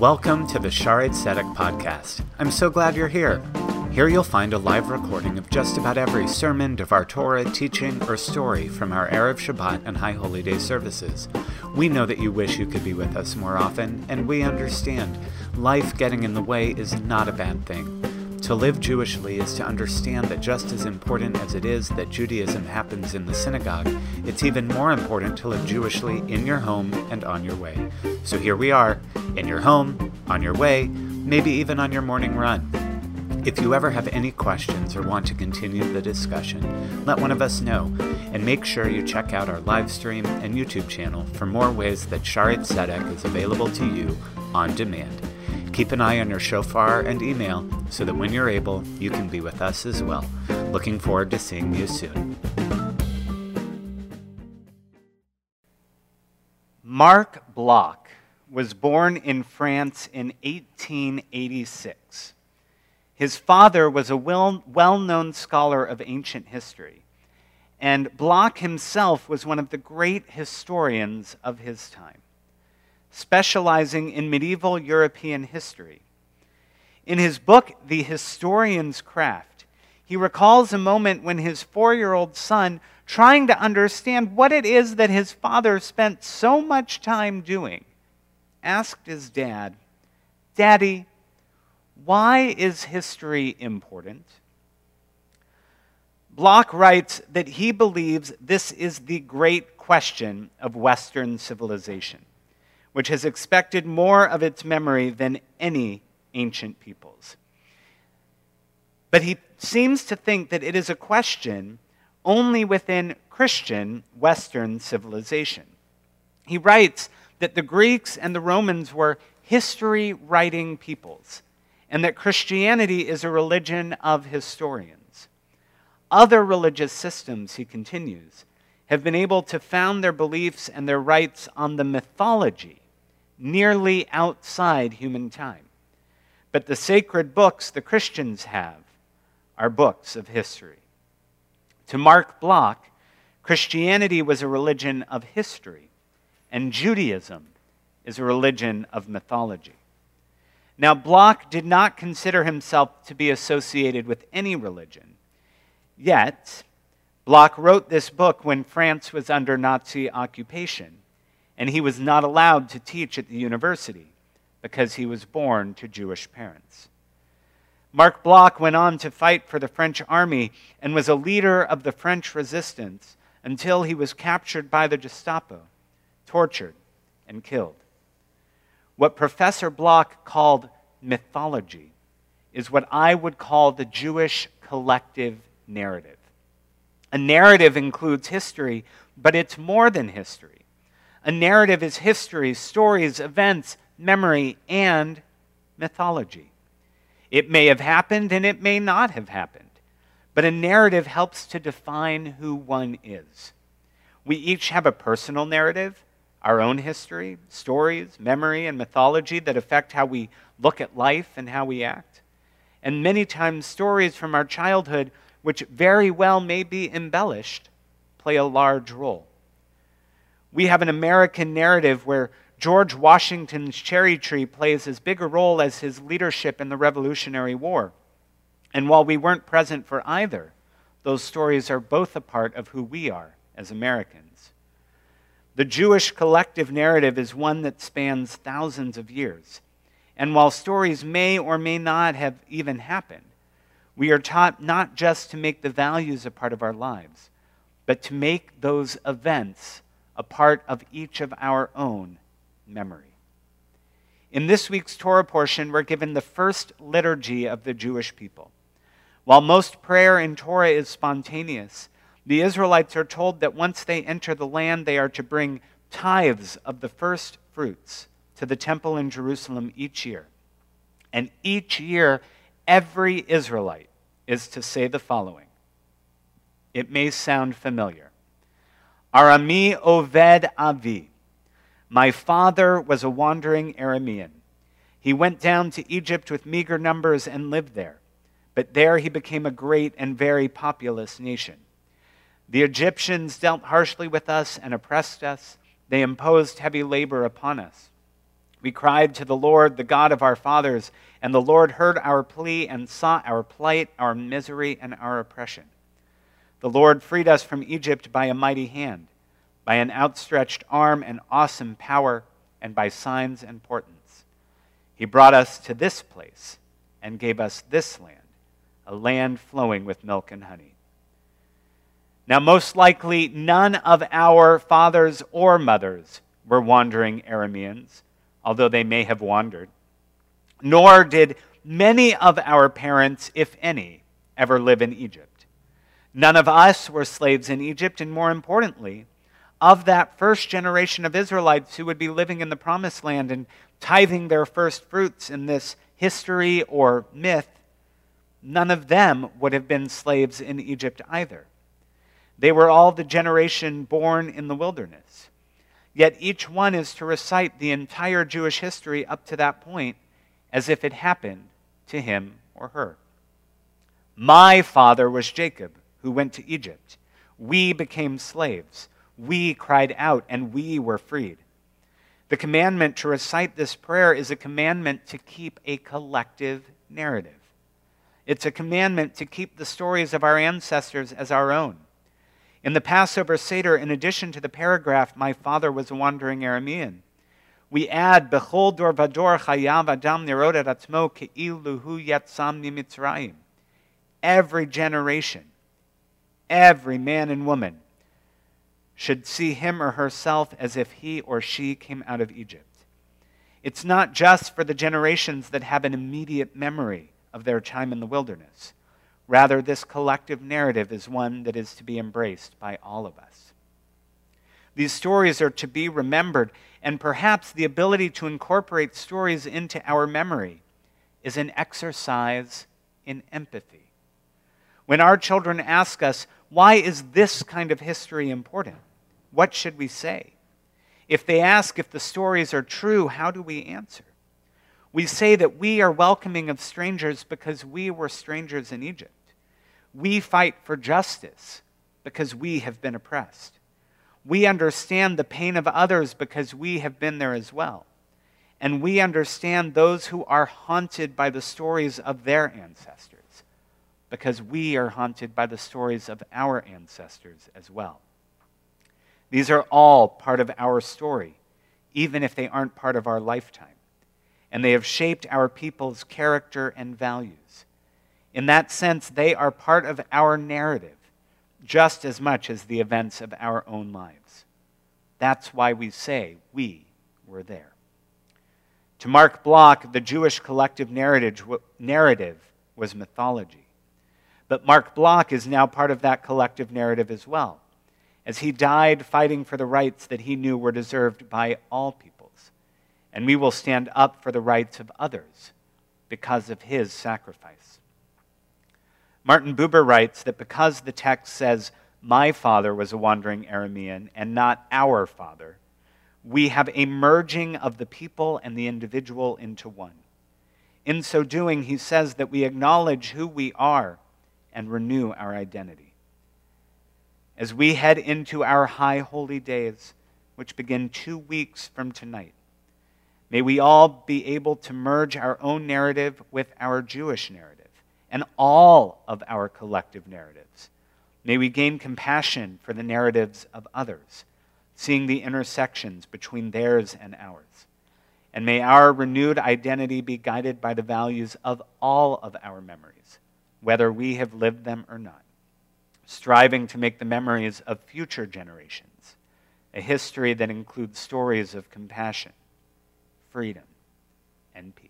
Welcome to the Shaarei Tzedek podcast. I'm so glad you're here. Here you'll find a live recording of just about every sermon, Devar Torah, teaching, or story from our Erev Shabbat and High Holy Day services. We know that you wish you could be with us more often, and we understand. Life getting in the way is not a bad thing. To live Jewishly is to understand that just as important as it is that Judaism happens in the synagogue, it's even more important to live Jewishly in your home and on your way. So here we are, in your home, on your way, maybe even on your morning run. If you ever have any questions or want to continue the discussion, let one of us know, and make sure you check out our live stream and YouTube channel for more ways that Shaarei Tzedek is available to you on demand. Keep an eye on your shofar and email so that when you're able, you can be with us as well. Looking forward to seeing you soon. Marc Bloch was born in France in 1886. His father was a well known scholar of ancient history, and Bloch himself was one of the great historians of his time specializing in medieval European history. In his book, The Historian's Craft, he recalls a moment when his four year old son, trying to understand what it is that his father spent so much time doing, asked his dad, Daddy, why is history important? Bloch writes that he believes this is the great question of Western civilization which has expected more of its memory than any ancient peoples. But he seems to think that it is a question only within Christian Western civilization. He writes that the Greeks and the Romans were history writing peoples, and that Christianity is a religion of historians. Other religious systems, he continues, have been able to found their beliefs and their rites on the mythology nearly outside human time. But the sacred books the Christians have are books of history. To Marc Bloch, Christianity was a religion of history, and Judaism is a religion of mythology. Now, Bloch did not consider himself to be associated with any religion. Yet, Bloch wrote this book when France was under Nazi occupation and he was not allowed to teach at the university because he was born to Jewish parents. Marc Bloch went on to fight for the French army and was a leader of the French resistance until he was captured by the Gestapo, tortured, and killed. What Professor Bloch called mythology is what I would call the Jewish collective narrative. A narrative includes history, but it's more than history. A narrative is history, stories, events, memory, and mythology. It may have happened and it may not have happened, but a narrative helps to define who one is. We each have a personal narrative, our own history, stories, memory, and mythology that affect how we look at life and how we act. And many times, stories from our childhood, which very well may be embellished, play a large role. We have an American narrative where George Washington's cherry tree plays as big a role as his leadership in the Revolutionary War. And while we weren't present for either, those stories are both a part of who we are as Americans. The Jewish collective narrative is one that spans thousands of years. And while stories may or may not have even happened, we are taught not just to make the values a part of our lives, but to make those events a part of each of our own memory. In this week's Torah portion, we're given the first liturgy of the Jewish people. While most prayer in Torah is spontaneous, the Israelites are told that once they enter the land, they are to bring tithes of the first fruits to the temple in Jerusalem each year. And each year, every Israelite is to say the following. It may sound familiar. Arami Oved Avi. My father was a wandering Aramean. He went down to Egypt with meager numbers and lived there. But there he became a great and very populous nation. The Egyptians dealt harshly with us and oppressed us. They imposed heavy labor upon us. We cried to the Lord, the God of our fathers, and the Lord heard our plea and saw our plight, our misery, and our oppression. The Lord freed us from Egypt by a mighty hand, by an outstretched arm and awesome power, and by signs and portents. He brought us to this place and gave us this land, a land flowing with milk and honey. Now, most likely, none of our fathers or mothers were wandering Arameans although they may have wandered. Nor did many of our parents, if any, ever live in Egypt. None of us were slaves in Egypt, and more importantly, of that first generation of Israelites who would be living in the promised land and tithing their first fruits in this history or myth, none of them would have been slaves in Egypt either. They were all the generation born in the wilderness. Yet each one is to recite the entire Jewish history up to that point as if it happened to him or her. My father was Jacob, who went to Egypt. We became slaves. We cried out, and we were freed. The commandment to recite this prayer is a commandment to keep a collective narrative. It's a commandment to keep the stories of our ancestors as our own. In the Passover Seder, in addition to the paragraph, My father was a wandering Aramean, we add, Bechol dor vador chayav adam nirod atzmo ke'ilu hu yatzam mitzrayim. Every generation, every man and woman should see him or herself as if he or she came out of Egypt. It's not just for the generations that have an immediate memory of their time in the wilderness. Rather, this collective narrative is one that is to be embraced by all of us. These stories are to be remembered, and perhaps the ability to incorporate stories into our memory is an exercise in empathy. When our children ask us, why is this kind of history important? What should we say? If they ask if the stories are true, how do we answer? We say that we are welcoming of strangers because we were strangers in Egypt. We fight for justice because we have been oppressed. We understand the pain of others because we have been there as well. And we understand those who are haunted by the stories of their ancestors because we are haunted by the stories of our ancestors as well. These are all part of our story, even if they aren't part of our lifetime. And they have shaped our people's character and values. In that sense, they are part of our narrative just as much as the events of our own lives. That's why we say we were there. To Marc Bloch, the Jewish collective narrative, was mythology. But Marc Bloch is now part of that collective narrative as well, as he died fighting for the rights that he knew were deserved by all peoples. And we will stand up for the rights of others because of his sacrifice. Martin Buber writes that because the text says, My father was a wandering Aramean and not our father, we have a merging of the people and the individual into one. In so doing, he says that we acknowledge who we are and renew our identity. As we head into our high holy days, which begin two weeks from tonight, may we all be able to merge our own narrative with our Jewish narrative and all of our collective narratives. May we gain compassion for the narratives of others, seeing the intersections between theirs and ours. And may our renewed identity be guided by the values of all of our memories, whether we have lived them or not, striving to make the memories of future generations a history that includes stories of compassion, freedom, and peace.